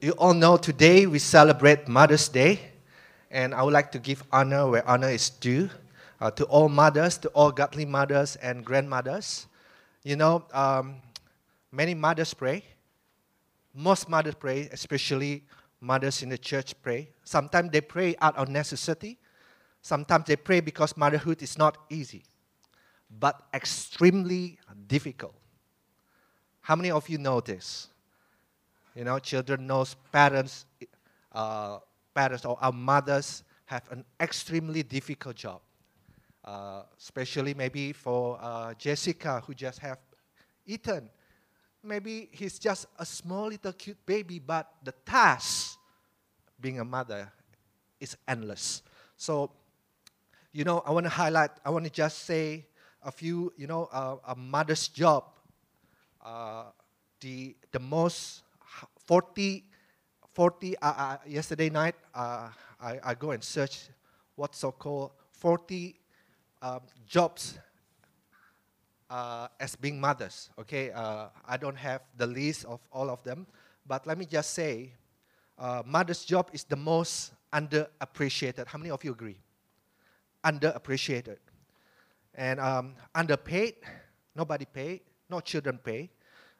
You all know today we celebrate Mother's Day, and I would like to give honor where honor is due uh, to all mothers, to all godly mothers and grandmothers. You know, um, many mothers pray. Most mothers pray, especially mothers in the church pray. Sometimes they pray out of necessity. Sometimes they pray because motherhood is not easy, but extremely difficult. How many of you know this? You know, children knows parents, uh, parents or our mothers have an extremely difficult job. Uh, especially maybe for uh, Jessica who just have Ethan. Maybe he's just a small little cute baby, but the task being a mother is endless. So, you know, I want to highlight, I want to just say a few, you know, uh, a mother's job. Uh, the, the most 40, 40 uh, uh, yesterday night, uh, I, I go and search what's so called 40 um, jobs uh, as being mothers. Okay, uh, I don't have the list of all of them, but let me just say, mother's job is the most underappreciated. How many of you agree? Underappreciated and um, underpaid. Nobody pay. No children pay.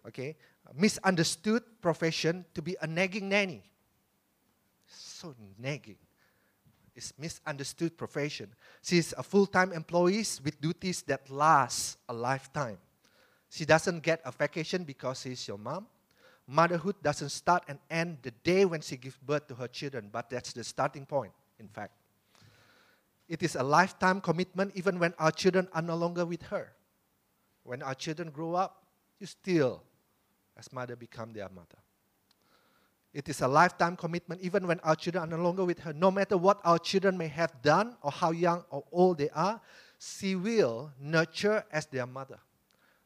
Okay, misunderstood profession to be a nagging nanny. So nagging. It's misunderstood profession. She's a full-time employee with duties that last a lifetime. She doesn't get a vacation because she's your mom. Motherhood doesn't start and end the day when she gives birth to her children, but that's the starting point, in fact. It is a lifetime commitment even when our children are no longer with her. When our children grow up, you still as mother become their mother. It is a lifetime commitment, even when our children are no longer with her. No matter what our children may have done or how young or old they are, she will nurture as their mother.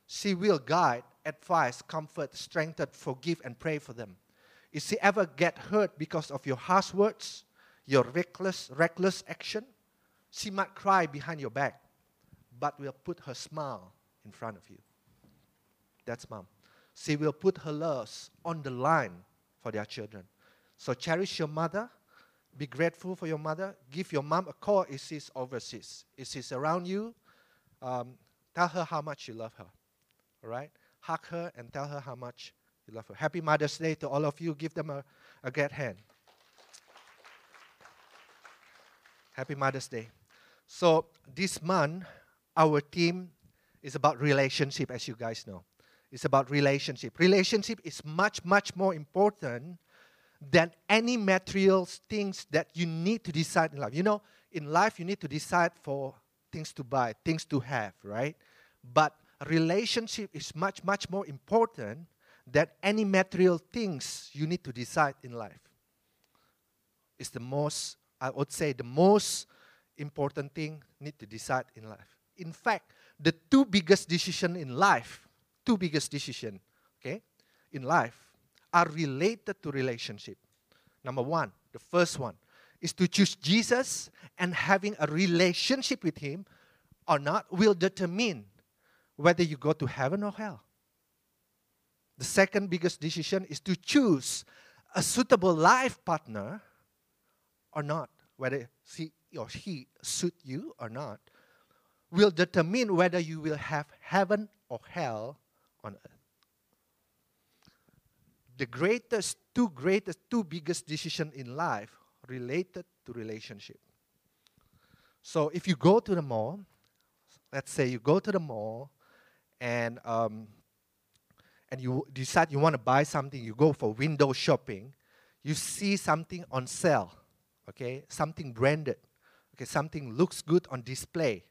She will guide, advise, comfort, strengthen, forgive, and pray for them. If she ever get hurt because of your harsh words, your reckless, reckless action, she might cry behind your back, but will put her smile in front of you. That's mom she will put her loves on the line for their children. So cherish your mother. Be grateful for your mother. Give your mom a call if she's overseas. If she's around you, um, tell her how much you love her. All right? Hug her and tell her how much you love her. Happy Mother's Day to all of you. Give them a, a great hand. Happy Mother's Day. So this month, our theme is about relationship, as you guys know. It's about relationship. Relationship is much, much more important than any material things that you need to decide in life. You know, in life, you need to decide for things to buy, things to have, right? But relationship is much, much more important than any material things you need to decide in life. It's the most, I would say, the most important thing need to decide in life. In fact, the two biggest decisions in life two biggest decisions, okay, in life are related to relationship. Number one, the first one is to choose Jesus and having a relationship with Him or not will determine whether you go to heaven or hell. The second biggest decision is to choose a suitable life partner or not, whether she or he suit you or not, will determine whether you will have heaven or hell on earth. The greatest, two greatest, two biggest decisions in life related to relationship. So if you go to the mall, let's say you go to the mall and um, and you decide you want to buy something, you go for window shopping, you see something on sale, okay, something branded, okay, something looks good on display,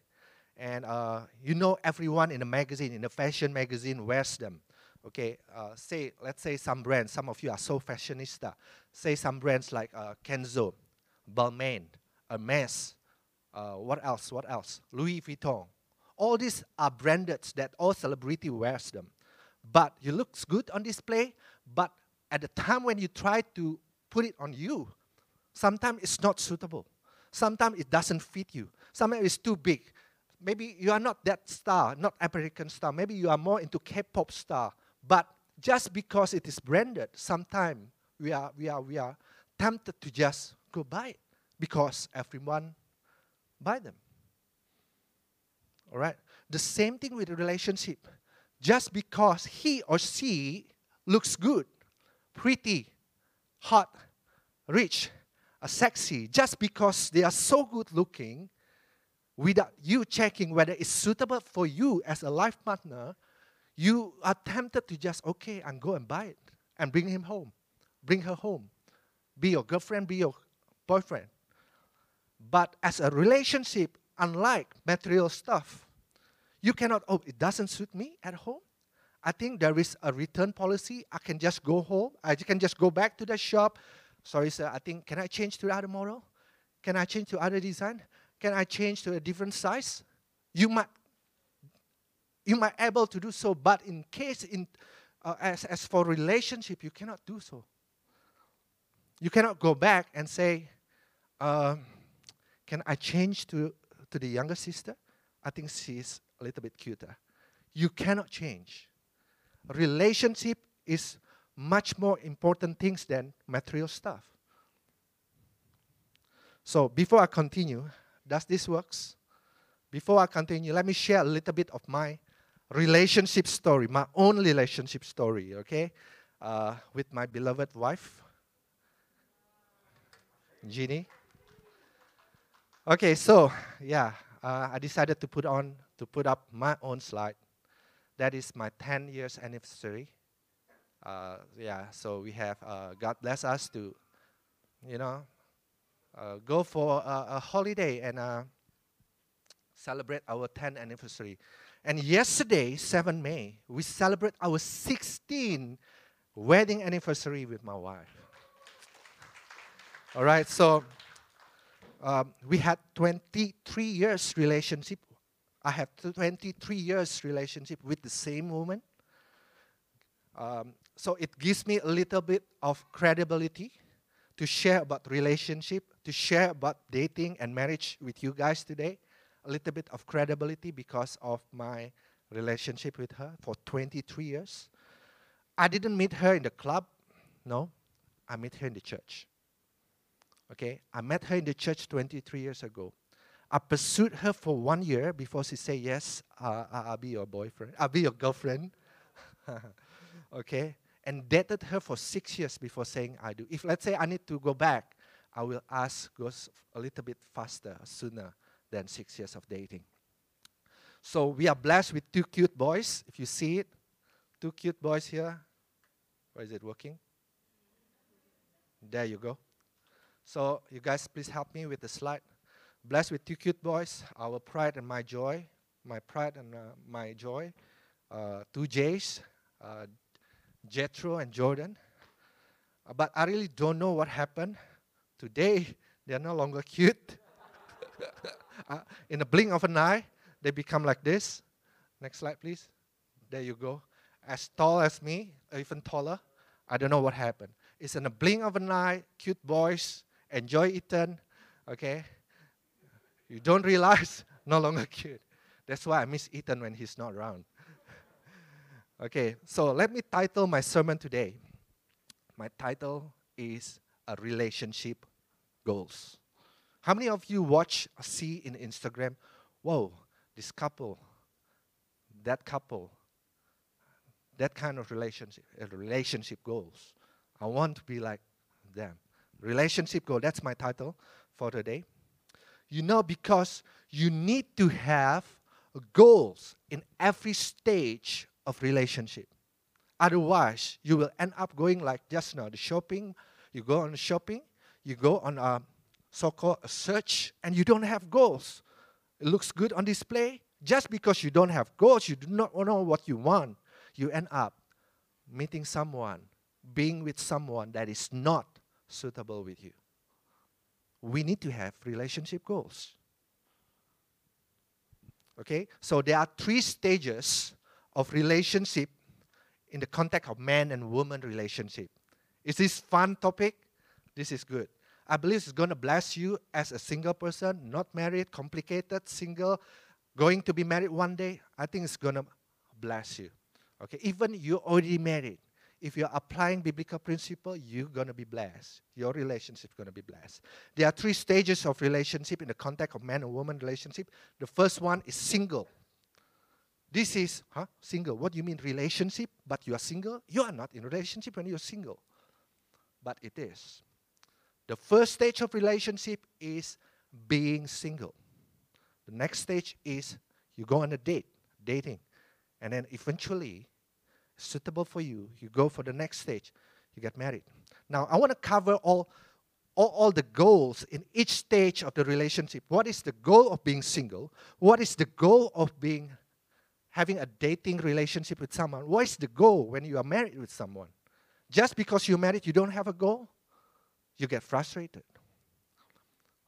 and uh, you know everyone in the magazine, in the fashion magazine, wears them. Okay, uh, say let's say some brands. Some of you are so fashionista. Say some brands like uh, Kenzo, Balmain, Hermes. Uh, what else? What else? Louis Vuitton. All these are branded that all celebrity wears them. But it looks good on display. But at the time when you try to put it on you, sometimes it's not suitable. Sometimes it doesn't fit you. Sometimes it's too big maybe you are not that star, not American star. Maybe you are more into K-pop star. But just because it is branded, sometimes we are, we are, we are tempted to just go buy it because everyone buy them. All right? The same thing with relationship. Just because he or she looks good, pretty, hot, rich, uh, sexy, just because they are so good looking, without you checking whether it's suitable for you as a life partner, you are tempted to just, okay, and go and buy it and bring him home, bring her home, be your girlfriend, be your boyfriend. But as a relationship, unlike material stuff, you cannot, oh, it doesn't suit me at home. I think there is a return policy. I can just go home. I can just go back to the shop. Sorry, sir, I think, can I change to other model? Can I change to other design? Can I change to a different size? You might, you might able to do so, but in case, in, uh, as, as for relationship, you cannot do so. You cannot go back and say, uh, can I change to, to the younger sister? I think she's a little bit cuter. You cannot change. Relationship is much more important things than material stuff. So before I continue, does this works? Before I continue, let me share a little bit of my relationship story, my own relationship story, okay? Uh, with my beloved wife, Jeannie. Okay, so yeah, uh, I decided to put on to put up my own slide. That is my 10 years anniversary. Uh, yeah, so we have uh, God bless us to, you know, go for a, a, holiday and uh, celebrate our 10th anniversary. And yesterday, 7 May, we celebrate our 16th wedding anniversary with my wife. All right, so um, we had 23 years relationship. I have 23 years relationship with the same woman. Um, so it gives me a little bit of credibility to share about relationship, to share about dating and marriage with you guys today. A little bit of credibility because of my relationship with her for 23 years. I didn't meet her in the club, no. I met her in the church. Okay, I met her in the church 23 years ago. I pursued her for one year before she said, Yes, uh, I'll be your boyfriend, I'll be your girlfriend. okay, and dated her for six years before saying I do. If let's say I need to go back, I will ask goes a little bit faster, sooner than six years of dating. So we are blessed with two cute boys. If you see it, two cute boys here. Where is it working? There you go. So you guys please help me with the slide. Blessed with two cute boys, our pride and my joy, my pride and uh, my joy. Uh, two J's, uh, Jethro and Jordan. Uh, but I really don't know what happened. Today, they are no longer cute. uh, in a blink of an eye, they become like this. Next slide, please. There you go. As tall as me, even taller. I don't know what happened. It's in a blink of an eye, cute boys, enjoy Ethan, okay? You don't realize, no longer cute. That's why I miss Ethan when he's not around. Okay, so let me title my sermon today. My title is A Relationship Goals. How many of you watch see in Instagram, whoa, this couple, that couple, that kind of relationship, uh, relationship goals. I want to be like them. Relationship goal, that's my title for today. You know, because you need to have goals in every stage of relationship. Otherwise, you will end up going like just now the shopping. You go on shopping, you go on a so-called search, and you don't have goals. It looks good on display. Just because you don't have goals, you do not know what you want. You end up meeting someone, being with someone that is not suitable with you. We need to have relationship goals. Okay? So there are three stages of relationship in the context of man and woman relationship. Is this fun topic? This is good. I believe it's going to bless you as a single person, not married, complicated, single, going to be married one day. I think it's going to bless you. Okay, even you're already married, if you're applying biblical principle, you're going to be blessed. Your relationship's going to be blessed. There are three stages of relationship in the context of man and woman relationship. The first one is single. This is, huh? Single. What do you mean relationship? But you are single? You are not in relationship when you're single. But it is. The first stage of relationship is being single. The next stage is you go on a date, dating. And then eventually suitable for you, you go for the next stage, you get married. Now, I want to cover all, all, all, the goals in each stage of the relationship. What is the goal of being single? What is the goal of being having a dating relationship with someone? What is the goal when you are married with someone? Just because you're married, you don't have a goal, you get frustrated.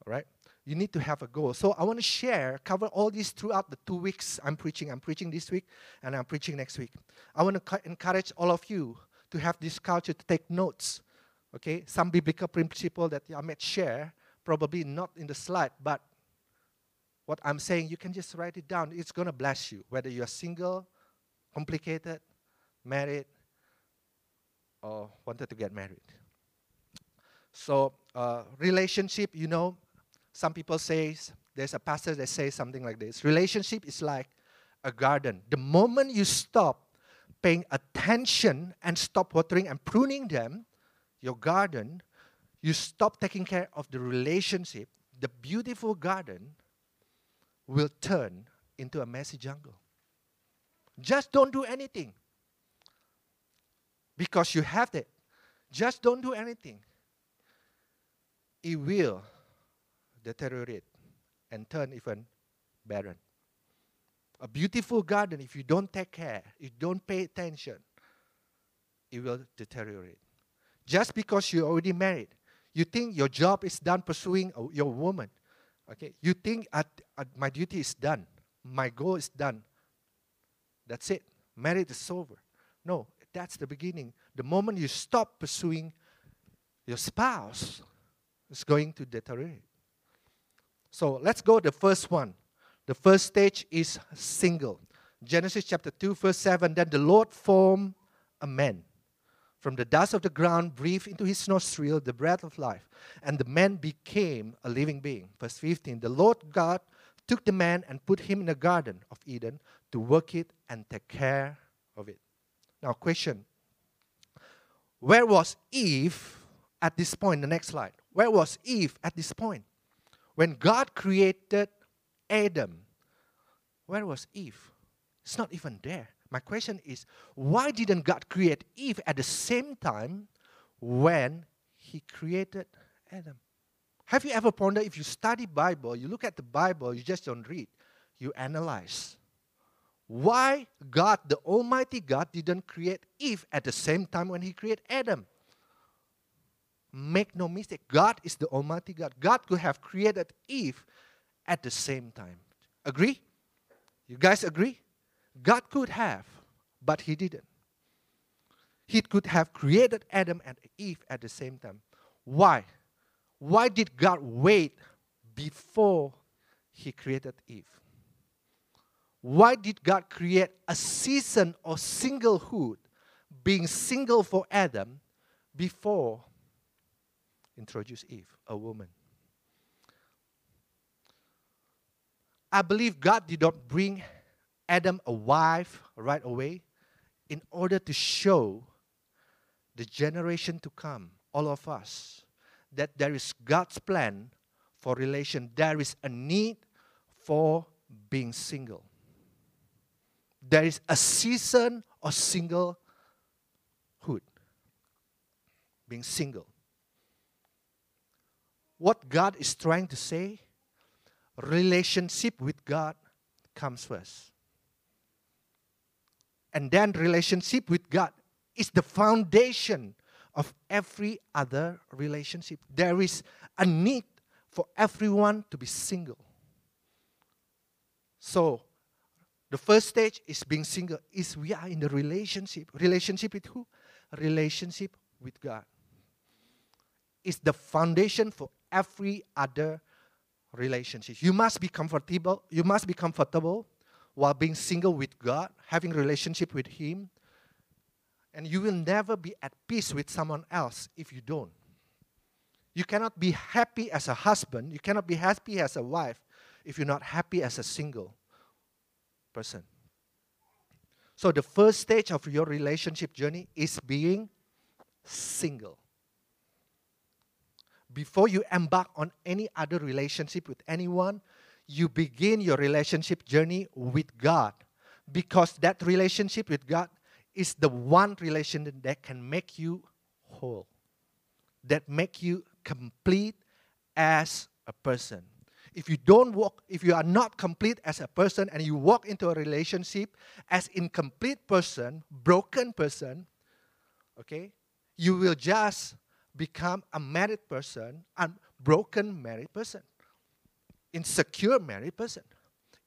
All right? you need to have a goal. So I want to share, cover all these throughout the two weeks I'm preaching. I'm preaching this week and I'm preaching next week. I want to encourage all of you to have this culture to take notes. Okay, some biblical principle that I might share, probably not in the slide, but what I'm saying, you can just write it down. It's going to bless you, whether you're single, complicated, married, or wanted to get married. So, uh, relationship, you know, some people say, there's a pastor that says something like this relationship is like a garden. The moment you stop paying attention and stop watering and pruning them, your garden, you stop taking care of the relationship, the beautiful garden will turn into a messy jungle. Just don't do anything. Because you have it. Just don't do anything. It will deteriorate and turn even barren. A beautiful garden, if you don't take care, you don't pay attention, it will deteriorate. Just because you're already married, you think your job is done pursuing your woman. Okay, you think at, at my duty is done, my goal is done. That's it. Marriage is over. No, that's the beginning. The moment you stop pursuing your spouse, it's going to deteriorate. So let's go the first one. The first stage is single. Genesis chapter 2, verse 7 Then the Lord formed a man. From the dust of the ground, breathed into his nostril the breath of life, and the man became a living being. Verse 15 The Lord God took the man and put him in the garden of Eden to work it and take care of it. Now, question Where was Eve at this point? The next slide. Where was Eve at this point? When God created Adam, where was Eve? It's not even there. My question is, why didn't God create Eve at the same time when he created Adam? Have you ever pondered if you study Bible, you look at the Bible, you just don't read, you analyze. Why God, the Almighty God, didn't create Eve at the same time when he created Adam? Make no mistake, God is the Almighty God. God could have created Eve at the same time. Agree? You guys agree? God could have, but He didn't. He could have created Adam and Eve at the same time. Why? Why did God wait before He created Eve? Why did God create a season of singlehood, being single for Adam, before introduce Eve, a woman. I believe God did not bring Adam a wife right away in order to show the generation to come, all of us, that there is God's plan for relation. There is a need for being single. There is a season of singlehood, being single what God is trying to say, relationship with God comes first. And then relationship with God is the foundation of every other relationship. There is a need for everyone to be single. So, the first stage is being single, is we are in the relationship. Relationship with who? Relationship with God. Is the foundation for every other relationship. You must be comfortable. You must be comfortable while being single with God, having relationship with Him. And you will never be at peace with someone else if you don't. You cannot be happy as a husband, you cannot be happy as a wife if you're not happy as a single person. So, the first stage of your relationship journey is being single. Before you embark on any other relationship with anyone, you begin your relationship journey with God because that relationship with God is the one relationship that can make you whole, that make you complete as a person. If you don't walk, if you are not complete as a person and you walk into a relationship as incomplete person, broken person, okay, you will just become a married person, a broken married person, insecure married person,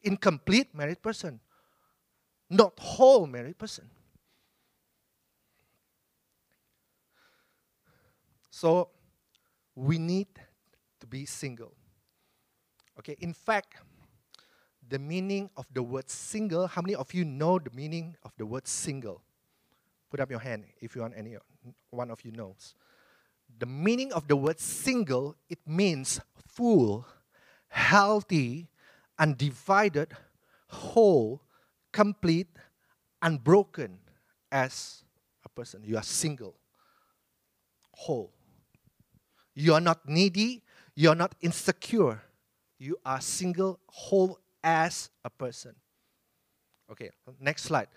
incomplete married person, not whole married person. So we need to be single. Okay, in fact, the meaning of the word single, how many of you know the meaning of the word single? Put up your hand if you want any one of you knows. The meaning of the word single, it means full, healthy, undivided, whole, complete, unbroken as a person. You are single, whole. You are not needy, you are not insecure. You are single, whole as a person. Okay, next slide.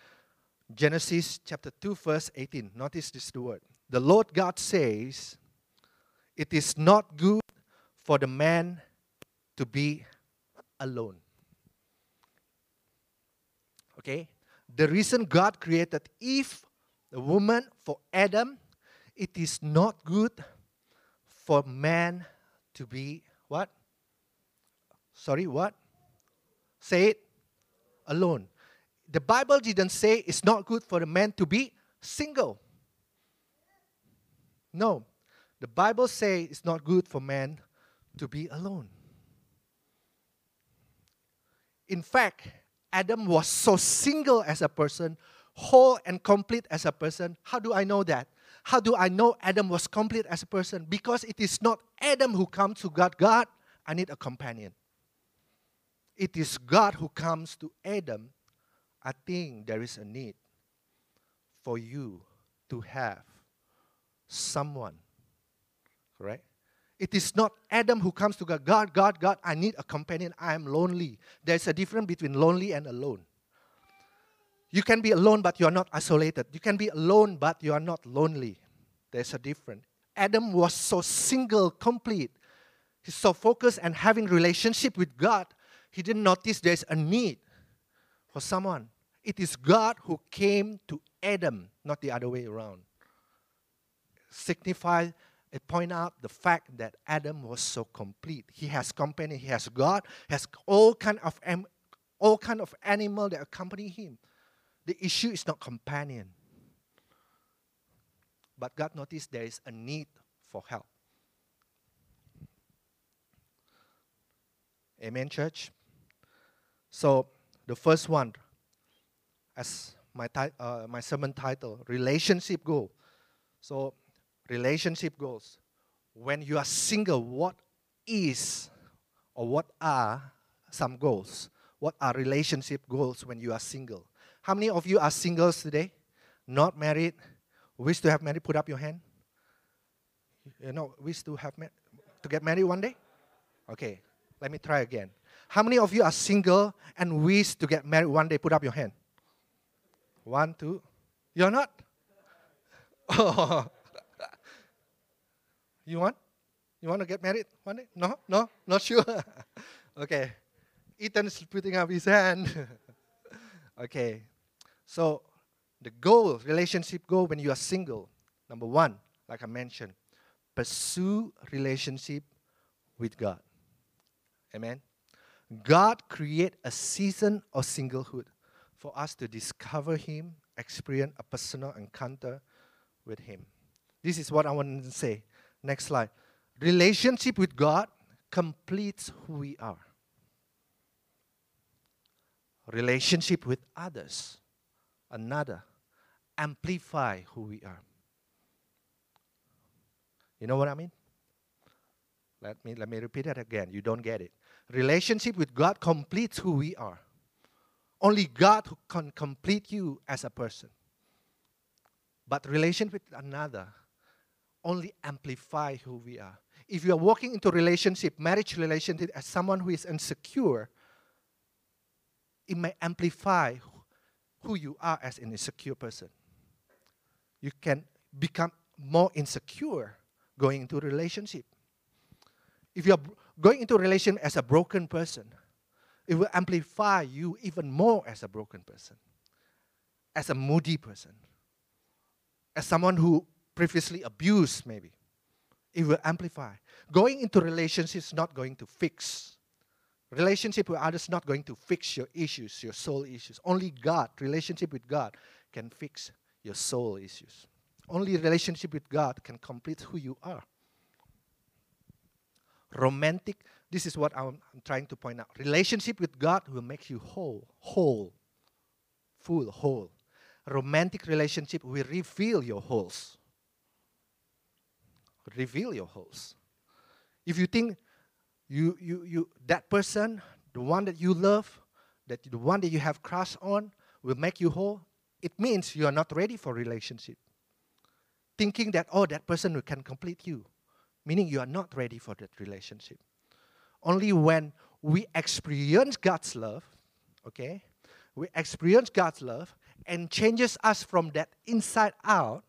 Genesis chapter 2, verse 18. Notice this word. The Lord God says, It is not good for the man to be alone. Okay? The reason God created Eve, the woman, for Adam, it is not good for man to be what? Sorry, what? Say it. Alone. The Bible didn't say it's not good for a man to be single. No. The Bible says it's not good for man to be alone. In fact, Adam was so single as a person, whole and complete as a person. How do I know that? How do I know Adam was complete as a person? Because it is not Adam who comes to God. God, I need a companion. It is God who comes to Adam. I think there is a need for you to have someone. Correct? It is not Adam who comes to God. God, God, God, I need a companion. I am lonely. There's a difference between lonely and alone. You can be alone, but you are not isolated. You can be alone, but you are not lonely. There's a difference. Adam was so single, complete. He's so focused and having relationship with God. He didn't notice there's a need for someone. It is God who came to Adam, not the other way around. Signify it point out the fact that Adam was so complete. He has company, he has God, has all kind of all kind of animal that accompany him. The issue is not companion. But God noticed there is a need for help. Amen, church. So the first one, as my uh, my sermon title, relationship goal. So relationship goals. When you are single, what is or what are some goals? What are relationship goals when you are single? How many of you are singles today? Not married? Wish to have married? Put up your hand. You know, wish to have ma- to get married one day? Okay, let me try again. How many of you are single and wish to get married one day? Put up your hand. One, two. You're not? Oh, You want? You want to get married one day? No? No? Not sure? okay. Ethan is putting up his hand. okay. So, the goal, relationship goal when you are single, number one, like I mentioned, pursue relationship with God. Amen. God create a season of singlehood for us to discover Him, experience a personal encounter with Him. This is what I want to say. Next slide. Relationship with God completes who we are. Relationship with others, another, amplify who we are. You know what I mean? Let me, let me repeat that again. You don't get it. Relationship with God completes who we are. Only God can complete you as a person. But relation with another only amplify who we are. If you are walking into relationship, marriage relationship as someone who is insecure, it may amplify who you are as an insecure person. You can become more insecure going into relationship. If you're going into relation as a broken person, it will amplify you even more as a broken person, as a moody person, as someone who previously abused, maybe. It will amplify. Going into relationships is not going to fix. Relationship with others not going to fix your issues, your soul issues. Only God, relationship with God, can fix your soul issues. Only relationship with God can complete who you are. Romantic, this is what I'm, I'm trying to point out. Relationship with God will make you whole, whole, full, whole. Romantic relationship will reveal your holes. Reveal your holes. If you think you, you, you, that person, the one that you love, that the one that you have crush on, will make you whole, it means you are not ready for relationship. Thinking that, oh, that person can complete you, meaning you are not ready for that relationship. Only when we experience God's love, okay, we experience God's love and changes us from that inside out,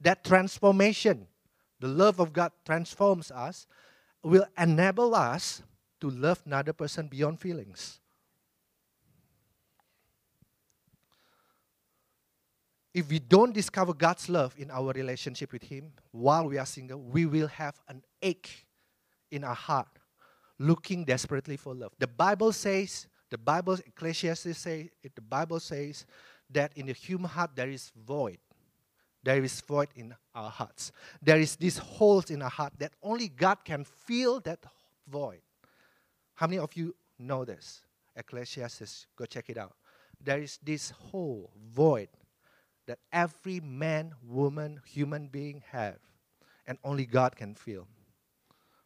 that transformation, the love of God transforms us, will enable us to love another person beyond feelings. If we don't discover God's love in our relationship with Him while we are single, we will have an ache in our heart, looking desperately for love. The Bible says, the Bible, Ecclesiastes say, the Bible says that in the human heart there is void. There is void in our hearts. There is these holes in our heart that only God can fill that void. How many of you know this? Ecclesiastes, go check it out. There is this hole, void, that every man, woman, human being have, and only God can fill.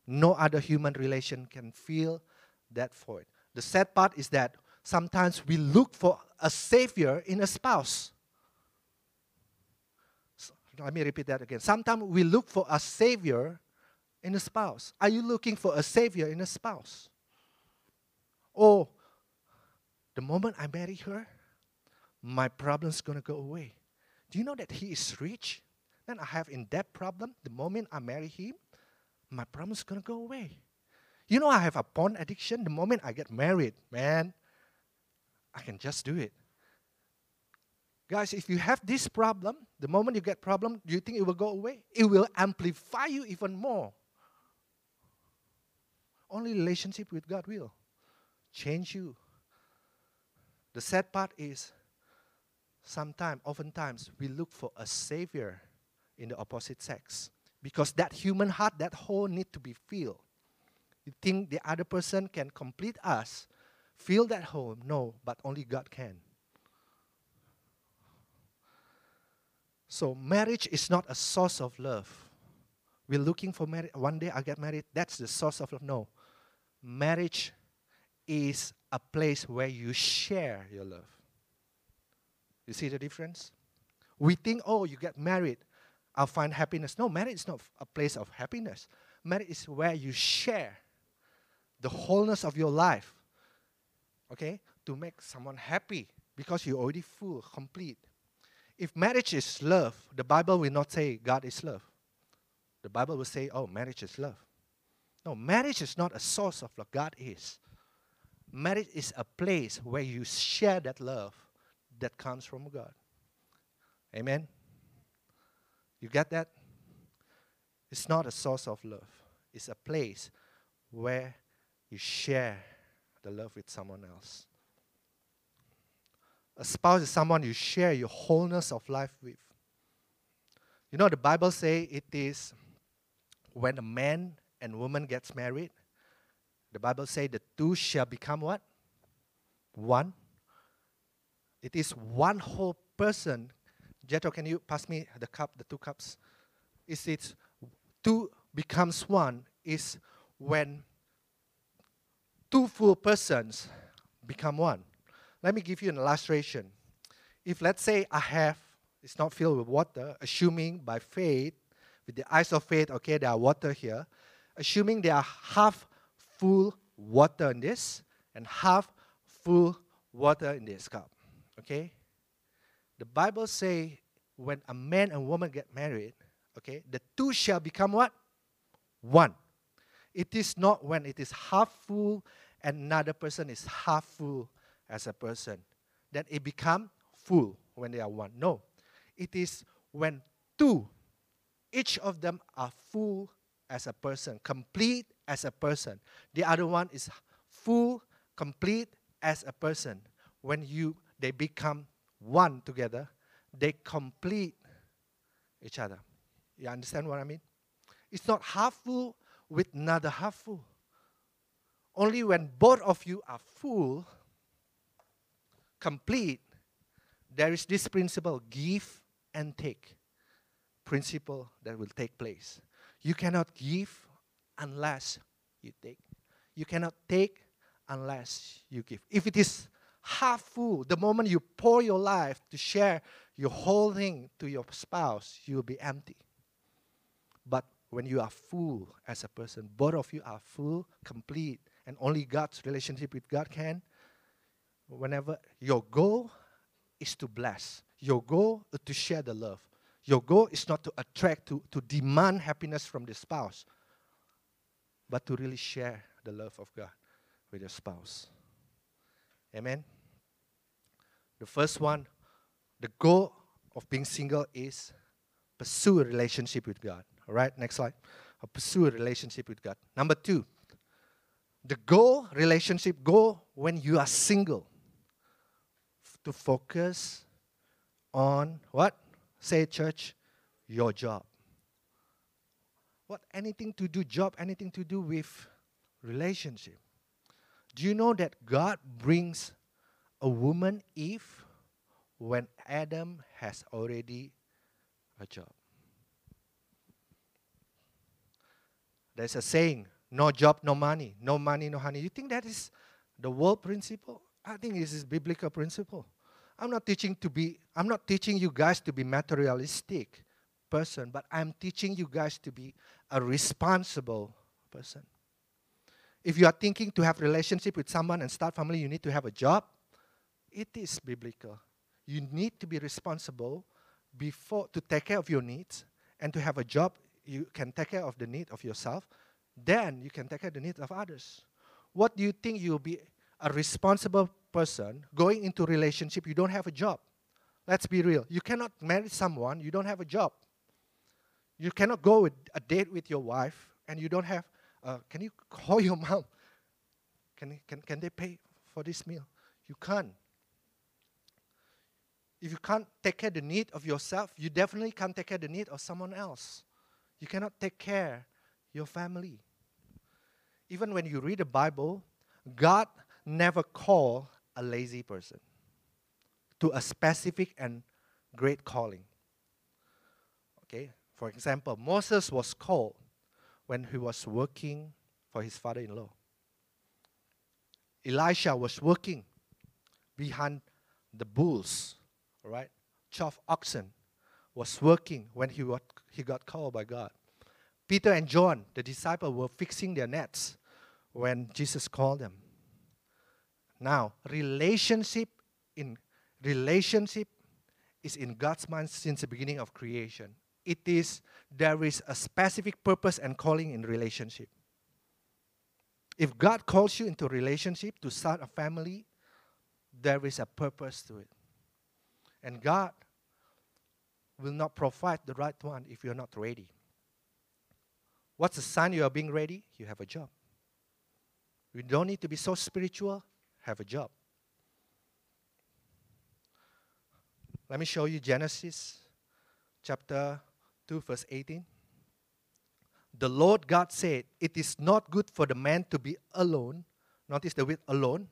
No other human relation can fill that void. The sad part is that sometimes we look for a savior in a spouse. Let me repeat that again. Sometimes we look for a savior in a spouse. Are you looking for a savior in a spouse? Oh, the moment I marry her, my problem's gonna go away. Do you know that he is rich? Then I have in debt problem. The moment I marry him, my problem's gonna go away. You know I have a porn addiction. The moment I get married, man, I can just do it. Guys, if you have this problem, the moment you get problem, do you think it will go away? It will amplify you even more. Only relationship with God will change you. The sad part is sometimes, oftentimes, we look for a savior in the opposite sex. Because that human heart, that hole need to be filled. You think the other person can complete us, fill that hole? No, but only God can. So marriage is not a source of love. We're looking for marriage. One day I'll get married. That's the source of love. No. Marriage is a place where you share your love. You see the difference? We think, oh, you get married, I'll find happiness. No, marriage is not a place of happiness. Marriage is where you share the wholeness of your life, okay, to make someone happy because you're already full, complete. If marriage is love, the Bible will not say God is love. The Bible will say, oh, marriage is love. No, marriage is not a source of love. God is. Marriage is a place where you share that love that comes from God. Amen? You get that? It's not a source of love, it's a place where you share the love with someone else. A spouse is someone you share your wholeness of life with. You know, the Bible say it is when a man and woman gets married, the Bible say the two shall become what? One. It is one whole person Jethro, can you pass me the cup, the two cups? Is it two becomes one is when two full persons become one. Let me give you an illustration. If let's say I have, it's not filled with water, assuming by faith, with the eyes of faith, okay, there are water here, assuming there are half full water in this and half full water in this cup. Okay? The Bible say when a man and woman get married, okay, the two shall become what? One. It is not when it is half full and another person is half full as a person. Then it become full when they are one. No. It is when two, each of them are full as a person, complete as a person. The other one is full, complete as a person. When you they become one together, they complete each other. You understand what I mean? It's not half full with another half full. Only when both of you are full, complete, there is this principle give and take principle that will take place. You cannot give unless you take. You cannot take unless you give. If it is half full, the moment you pour your life to share your whole thing to your spouse, you will be empty. But when you are full as a person, both of you are full, complete, and only God's relationship with God can. Whenever your goal is to bless, your goal is to share the love. Your goal is not to attract, to, to demand happiness from the spouse, but to really share the love of God with your spouse. Amen. The first one, the goal of being single is pursue a relationship with God. All right, next slide. Pursue a relationship with God. Number two, the goal, relationship goal when you are single, to focus on what? Say, church, your job. What? Anything to do, job, anything to do with relationship. Do you know that God brings a woman, Eve, when Adam has already a job? There's a saying, no job, no money. No money, no honey. You think that is the world principle? I think this is biblical principle. I'm not teaching to be, I'm not teaching you guys to be materialistic person, but I'm teaching you guys to be a responsible person. If you are thinking to have relationship with someone and start family, you need to have a job. It is biblical. You need to be responsible before to take care of your needs and to have a job. You can take care of the need of yourself. Then you can take care of the needs of others. What do you think you'll be a responsible person going into relationship? You don't have a job. Let's be real. You cannot marry someone you don't have a job. You cannot go with a date with your wife and you don't have uh, can you call your mom? Can, can, can they pay for this meal? You can't. If you can't take care of the need of yourself, you definitely can't take care of the need of someone else. You cannot take care your family. Even when you read the Bible, God never called a lazy person to a specific and great calling. Okay, for example, Moses was called when he was working for his father in law. Elisha was working behind the bulls, right? Twelve oxen was working when he, was, he got called by God. Peter and John, the disciples, were fixing their nets when Jesus called them. Now, relationship in relationship is in God's mind since the beginning of creation. It is there is a specific purpose and calling in relationship. If God calls you into a relationship to start a family, there is a purpose to it. And God will not provide the right one if you're not ready. What's the sign you are being ready? You have a job. You don't need to be so spiritual, have a job. Let me show you Genesis chapter 2, verse 18. The Lord God said, It is not good for the man to be alone. Notice the word alone.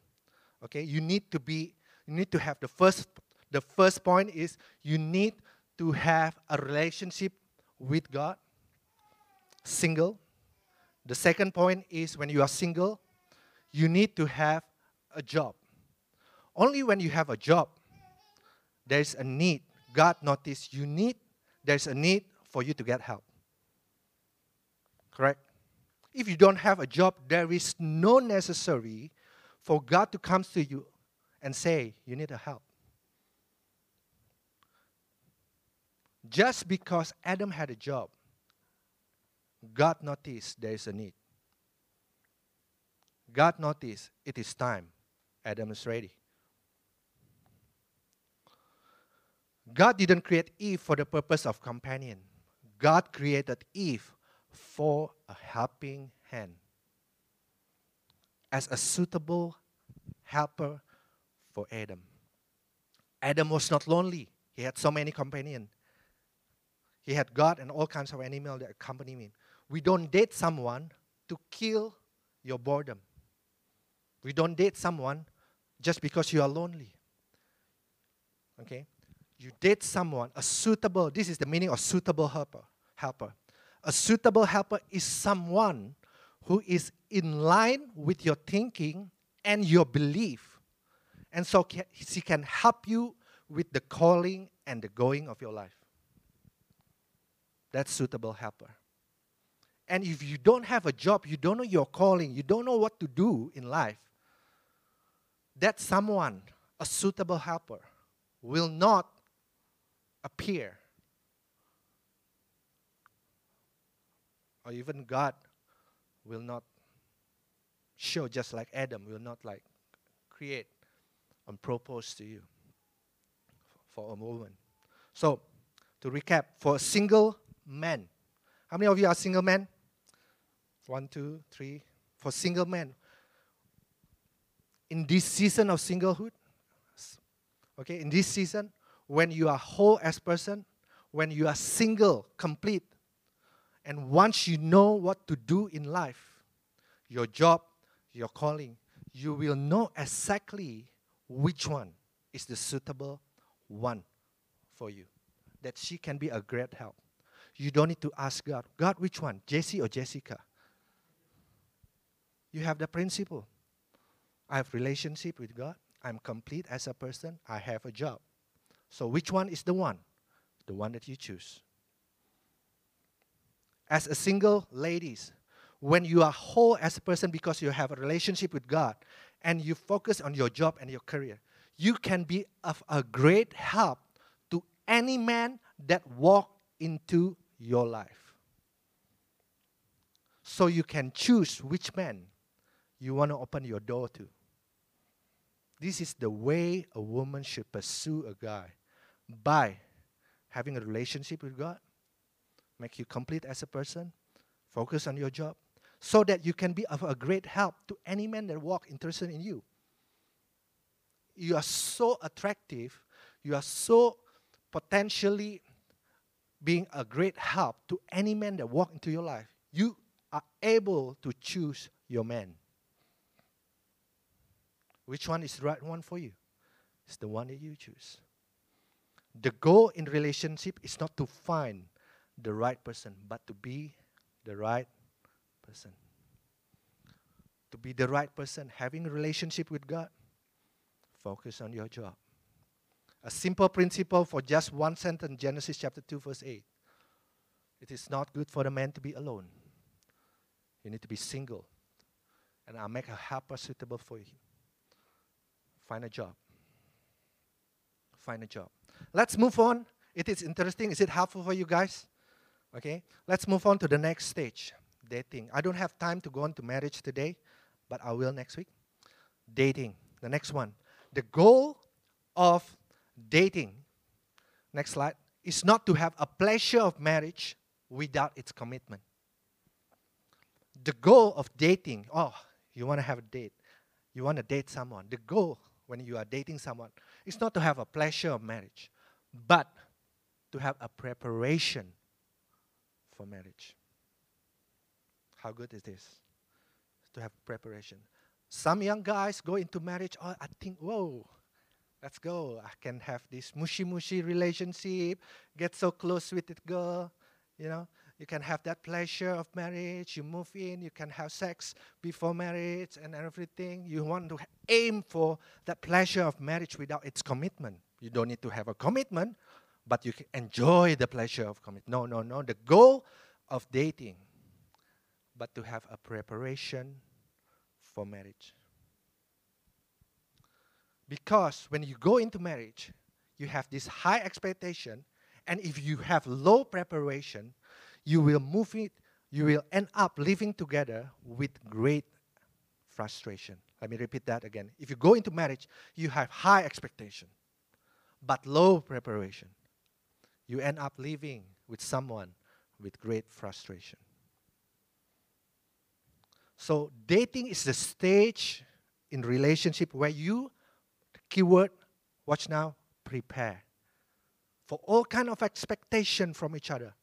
Okay, you need to be, you need to have the first, the first point is you need to have a relationship with God? Single. The second point is when you are single, you need to have a job. Only when you have a job, there's a need. God noticed you need, there's a need for you to get help. Correct? If you don't have a job, there is no necessary for God to come to you and say, You need a help. Just because Adam had a job, God noticed there is a need. God noticed it is time. Adam is ready. God didn't create Eve for the purpose of companion. God created Eve for a helping hand as a suitable helper for Adam. Adam was not lonely. He had so many companions. He had God and all kinds of animals that accompany him. We don't date someone to kill your boredom. We don't date someone just because you are lonely. Okay? You date someone, a suitable, this is the meaning of suitable helper. helper. A suitable helper is someone who is in line with your thinking and your belief. And so he can help you with the calling and the going of your life. That's suitable helper. And if you don't have a job, you don't know your calling, you don't know what to do in life, that someone, a suitable helper, will not appear. Or even God will not show just like Adam, will not like create and propose to you for a woman. So, to recap, for a single man, how many of you are single men? One, two, three. For single men, in this season of singlehood, okay, in this season, when you are whole as person, when you are single, complete, and once you know what to do in life, your job, your calling, you will know exactly which one is the suitable one for you. That she can be a great help. You don't need to ask God, God, which one, Jesse or Jessica? You have the principle. I have relationship with God. I'm complete as a person. I have a job. So which one is the one? The one that you choose. As a single ladies, when you are whole as a person because you have a relationship with God and you focus on your job and your career, you can be of a great help to any man that walk into your life. So you can choose which man you want to open your door to. This is the way a woman should pursue a guy by having a relationship with God, make you complete as a person, focus on your job, so that you can be of a great help to any man that walk interested in you. You are so attractive, you are so potentially being a great help to any man that walk into your life. You are able to choose your man. Which one is the right one for you? It's the one that you choose. The goal in relationship is not to find the right person, but to be the right person. To be the right person, having a relationship with God, focus on your job. A simple principle for just one sentence, Genesis chapter 2, verse 8. It is not good for the man to be alone. You need to be single. And I'll make a helper suitable for you. Find a job. Find a job. Let's move on. It is interesting. Is it helpful for you guys? Okay. Let's move on to the next stage dating. I don't have time to go on to marriage today, but I will next week. Dating. The next one. The goal of dating, next slide, is not to have a pleasure of marriage without its commitment. The goal of dating, oh, you want to have a date, you want to date someone. The goal when you are dating someone is not to have a pleasure of marriage, but to have a preparation for marriage. How good is this? To have preparation. Some young guys go into marriage, oh, I think, whoa, Let's go. I can have this mushy mushy relationship, get so close with it girl, you know. You can have that pleasure of marriage. You move in, you can have sex before marriage and everything. You want to aim for that pleasure of marriage without its commitment. You don't need to have a commitment, but you can enjoy the pleasure of commitment. No, no, no. The goal of dating, but to have a preparation for marriage. Because when you go into marriage, you have this high expectation, and if you have low preparation, you will move it, you will end up living together with great frustration. Let me repeat that again. If you go into marriage, you have high expectation, but low preparation. You end up living with someone with great frustration. So dating is the stage in relationship where you keyword watch now prepare for all kind of expectation from each other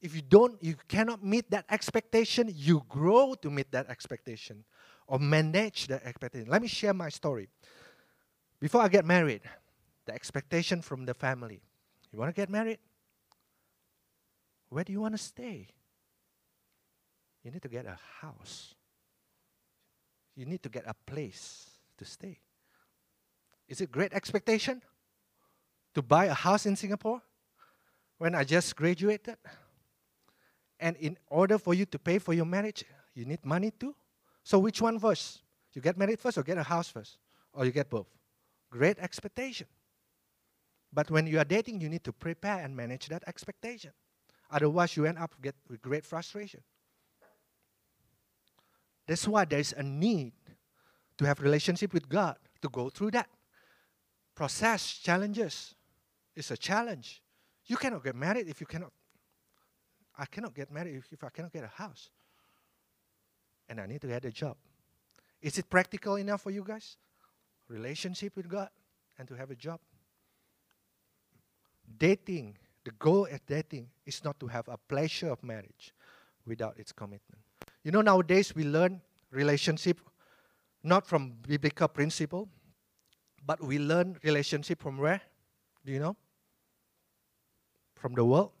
if you don't, you cannot meet that expectation, you grow to meet that expectation or manage that expectation. Let me share my story. Before I get married, the expectation from the family. You want to get married? Where do you want to stay? You need to get a house. You need to get a place to stay. Is it great expectation to buy a house in Singapore when I just graduated? And in order for you to pay for your marriage, you need money too. So which one first? You get married first or get a house first? Or you get both? Great expectation. But when you are dating, you need to prepare and manage that expectation. Otherwise, you end up get with great frustration. That's why there is a need to have relationship with God to go through that process challenges. It's a challenge. You cannot get married if you cannot I cannot get married if, if I cannot get a house. And I need to get a job. Is it practical enough for you guys? Relationship with God and to have a job. Dating, the goal of dating is not to have a pleasure of marriage without its commitment. You know, nowadays we learn relationship not from biblical principle, but we learn relationship from where? Do you know? From the world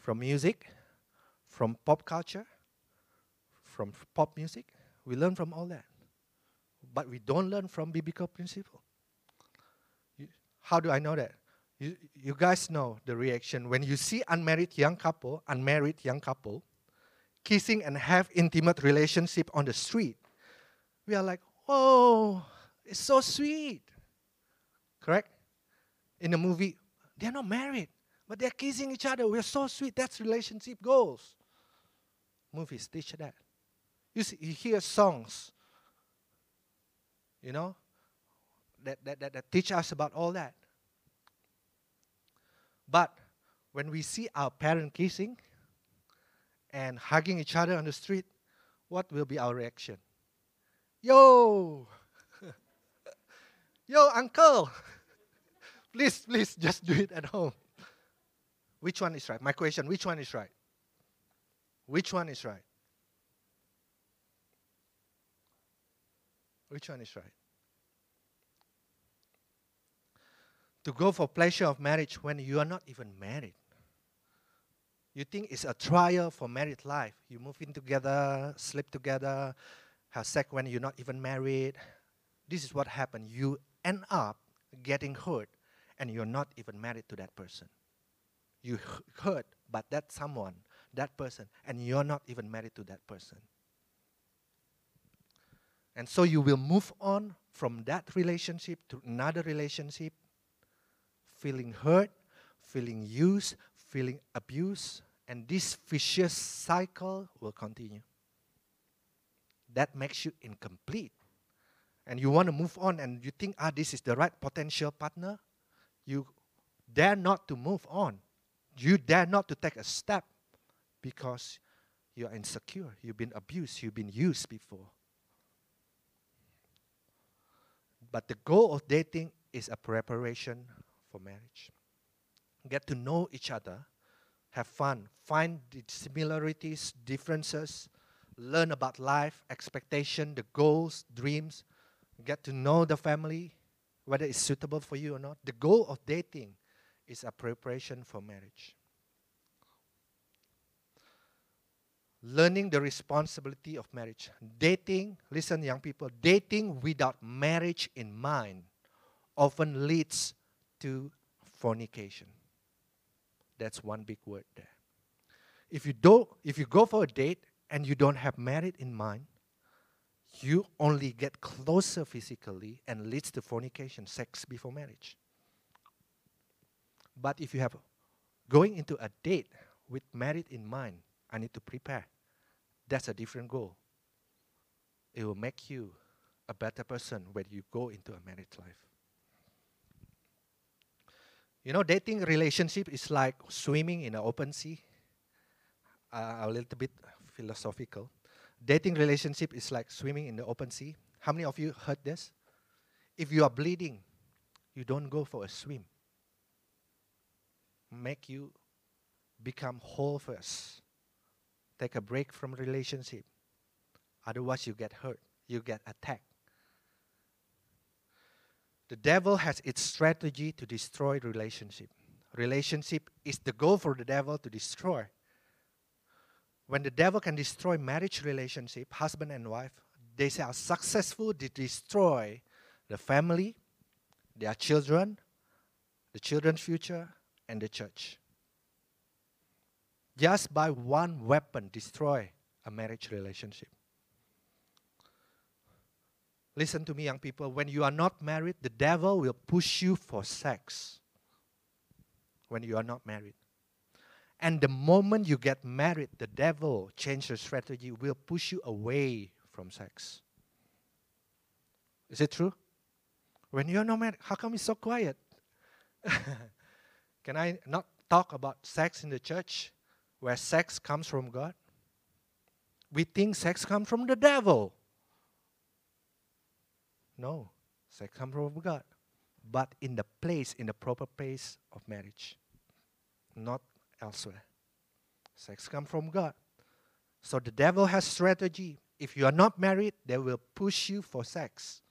from music, from pop culture, from pop music. We learn from all that. But we don't learn from biblical principle. You, how do I know that? You, you guys know the reaction when you see unmarried young couple, unmarried young couple, kissing and have intimate relationship on the street. We are like, oh, it's so sweet. Correct? In the movie, they're not married. But they're kissing each other. We're so sweet. That's relationship goals. Movies teach that. You, see, you hear songs, you know, that, that, that, that teach us about all that. But when we see our parent kissing and hugging each other on the street, what will be our reaction? Yo! Yo, uncle! please, please, just do it at home. Which one is right? My question, which one is right? Which one is right? Which one is right? To go for pleasure of marriage when you are not even married. You think it's a trial for married life. You move in together, sleep together, have sex when you're not even married. This is what happened. You end up getting hurt and you're not even married to that person you hurt but that someone, that person, and you're not even married to that person. And so you will move on from that relationship to another relationship, feeling hurt, feeling used, feeling abused, and this vicious cycle will continue. That makes you incomplete. And you want to move on and you think, ah, this is the right potential partner. You dare not to move on you dare not to take a step because you are insecure. You've been abused. You've been used before. But the goal of dating is a preparation for marriage. Get to know each other, have fun, find the similarities, differences, learn about life, expectation, the goals, dreams, get to know the family, whether it's suitable for you or not. The goal of dating is a preparation for marriage. Learning the responsibility of marriage. Dating, listen, young people, dating without marriage in mind often leads to fornication. That's one big word there. If you don't, if you go for a date and you don't have marriage in mind, you only get closer physically and leads to fornication, sex before marriage. But if you have going into a date with marriage in mind, I need to prepare. That's a different goal. It will make you a better person when you go into a marriage life. You know, dating relationship is like swimming in an open sea. Uh, a little bit philosophical. Dating relationship is like swimming in the open sea. How many of you heard this? If you are bleeding, you don't go for a swim. Make you become whole first. Take a break from relationship. Otherwise, you get hurt. You get attacked. The devil has its strategy to destroy relationship. Relationship is the goal for the devil to destroy when the devil can destroy marriage relationship, husband and wife, they are successful to destroy the family, their children, the children's future, and the church. Just by one weapon, destroy a marriage relationship. Listen to me, young people. When you are not married, the devil will push you for sex. When you are not married. And the moment you get married, the devil changes strategy, will push you away from sex. Is it true? When you're not married, how come it's so quiet? Can I not talk about sex in the church where sex comes from God? We think sex comes from the devil. No, sex comes from God. But in the place, in the proper place of marriage, not elsewhere. Sex comes from God. So the devil has strategy. If you are not married, they will push you for sex.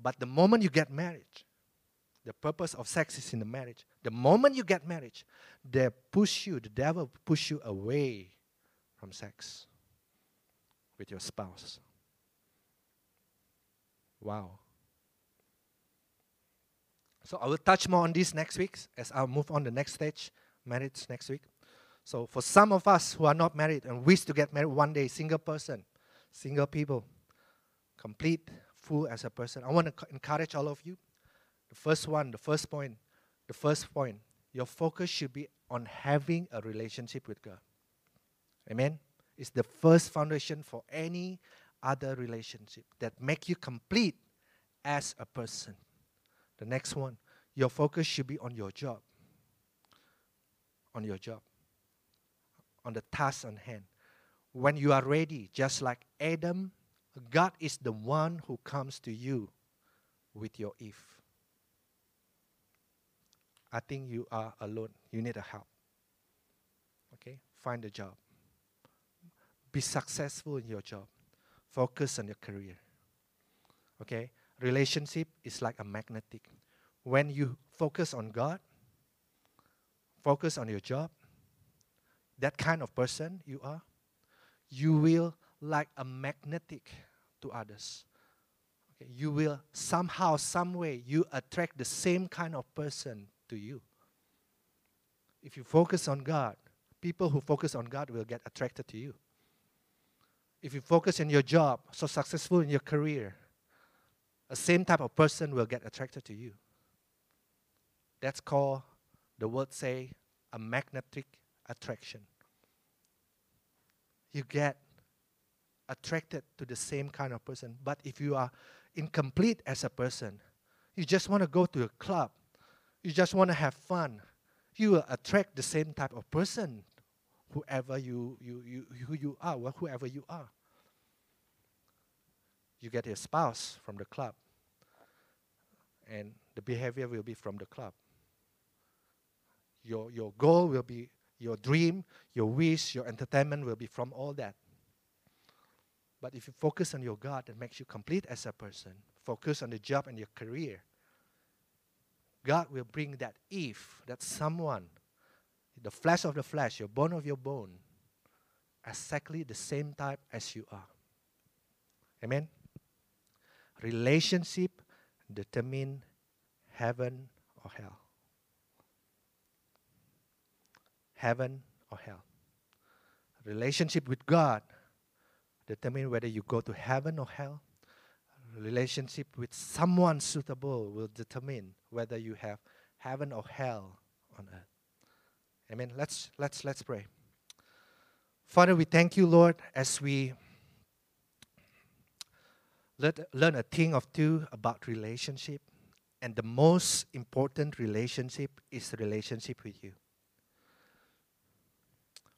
But the moment you get married, the purpose of sex is in the marriage. The moment you get married, they push you, the devil push you away from sex with your spouse. Wow. So I will touch more on this next week as I'll move on the next stage, marriage next week. So for some of us who are not married and wish to get married one day, single person, single people, complete, full as a person, I want to encourage all of you. The first one, the first point, the first point, your focus should be on having a relationship with God. Amen. It's the first foundation for any other relationship that make you complete as a person. The next one, your focus should be on your job. On your job. On the task on hand. When you are ready, just like Adam, God is the one who comes to you with your Eve. I think you are alone. You need a help. Okay? Find a job. Be successful in your job. Focus on your career. Okay? relationship is like a magnetic. When you focus on God, focus on your job, that kind of person you are, you will like a magnetic to others. Okay, you will somehow, some way, you attract the same kind of person to you. If you focus on God, people who focus on God will get attracted to you. If you focus on your job, so successful in your career, the same type of person will get attracted to you. That's called, the word say, a magnetic attraction. You get attracted to the same kind of person. But if you are incomplete as a person, you just want to go to a club, you just want to have fun, you will attract the same type of person, whoever you, you, you, who you are, whoever you are. You get a spouse from the club and the behavior will be from the club. Your, your goal will be your dream, your wish, your entertainment will be from all that. But if you focus on your God that makes you complete as a person, focus on the job and your career, God will bring that Eve, that someone, the flesh of the flesh, your bone of your bone, exactly the same type as you are. Amen? Relationship determine heaven or hell. Heaven or hell. Relationship with God determine whether you go to heaven or hell. Relationship with someone suitable will determine whether you have heaven or hell on earth. Amen. Let's let's let's pray. Father, we thank you, Lord, as we let, learn a thing of two about relationship. And the most important relationship is relationship with you.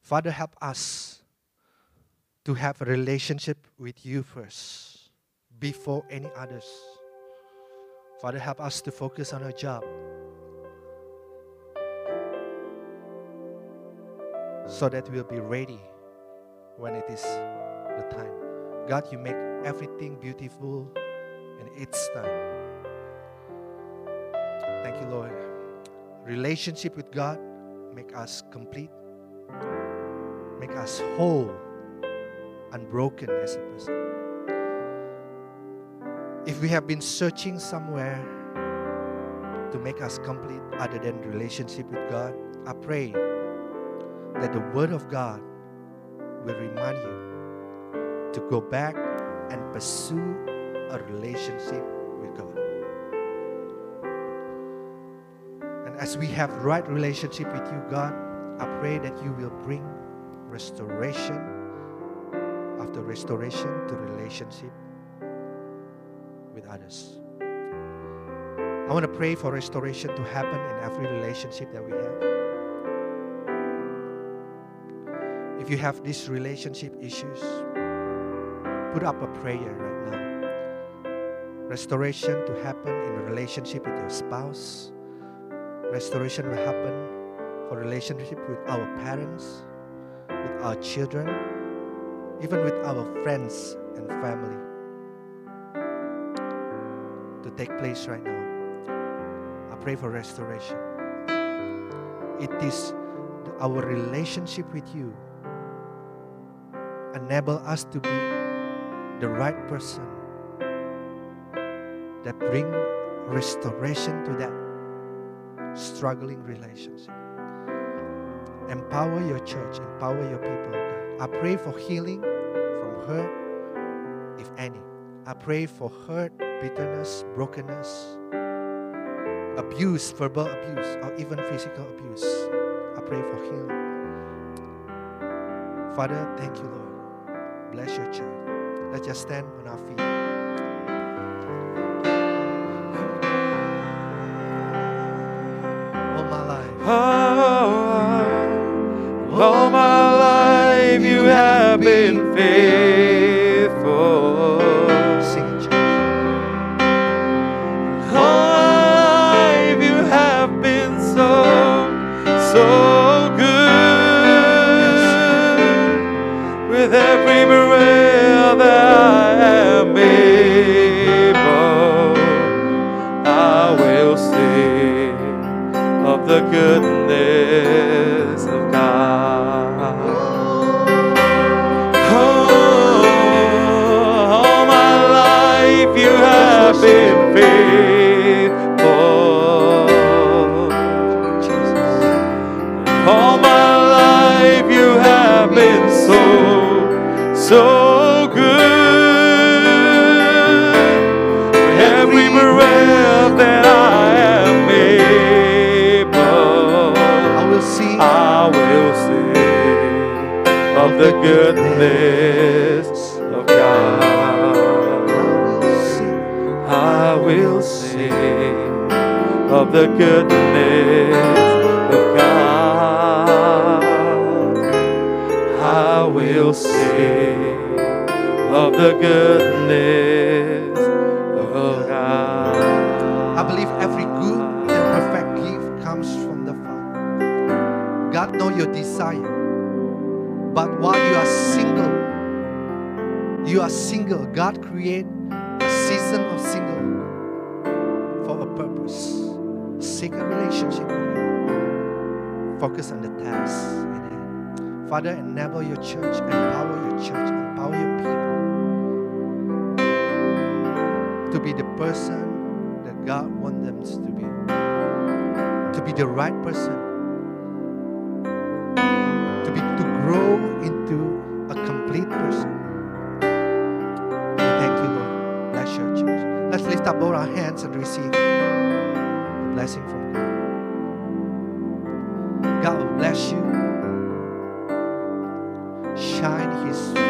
Father, help us to have a relationship with you first before any others. Father, help us to focus on our job so that we'll be ready when it is the time. God, you make everything beautiful in its time. Thank you, Lord. Relationship with God make us complete, make us whole, unbroken as a person. If we have been searching somewhere to make us complete other than relationship with God, I pray that the Word of God will remind you to go back and pursue a relationship with God. And as we have right relationship with you, God, I pray that you will bring restoration after restoration to relationship with others. I want to pray for restoration to happen in every relationship that we have. If you have these relationship issues, put up a prayer right now. Restoration to happen in a relationship with your spouse. Restoration will happen for relationship with our parents, with our children, even with our friends and family. Take place right now. I pray for restoration. It is our relationship with you enable us to be the right person that bring restoration to that struggling relationship. Empower your church, empower your people, oh I pray for healing from hurt, if any. I pray for hurt, bitterness, brokenness, abuse, verbal abuse, or even physical abuse. I pray for healing. Father, thank you, Lord bless your child. Let's just stand on our feet. All my life. Oh, all my life you have been faithful. The goodness of God. I will sing of the goodness of God. I believe every good and perfect gift comes from the Father. God knows your desire. But while you are single, you are single. God create a season of singleness. Seek a relationship. Focus on the task in hand. Father, enable your church, empower your church, empower your people to be the person that God wants them to be. To be the right person. To be to grow into a complete person. We thank you, Lord. Bless your church. Let's lift up both our hands and receive blessing from God. God will bless you. Shine his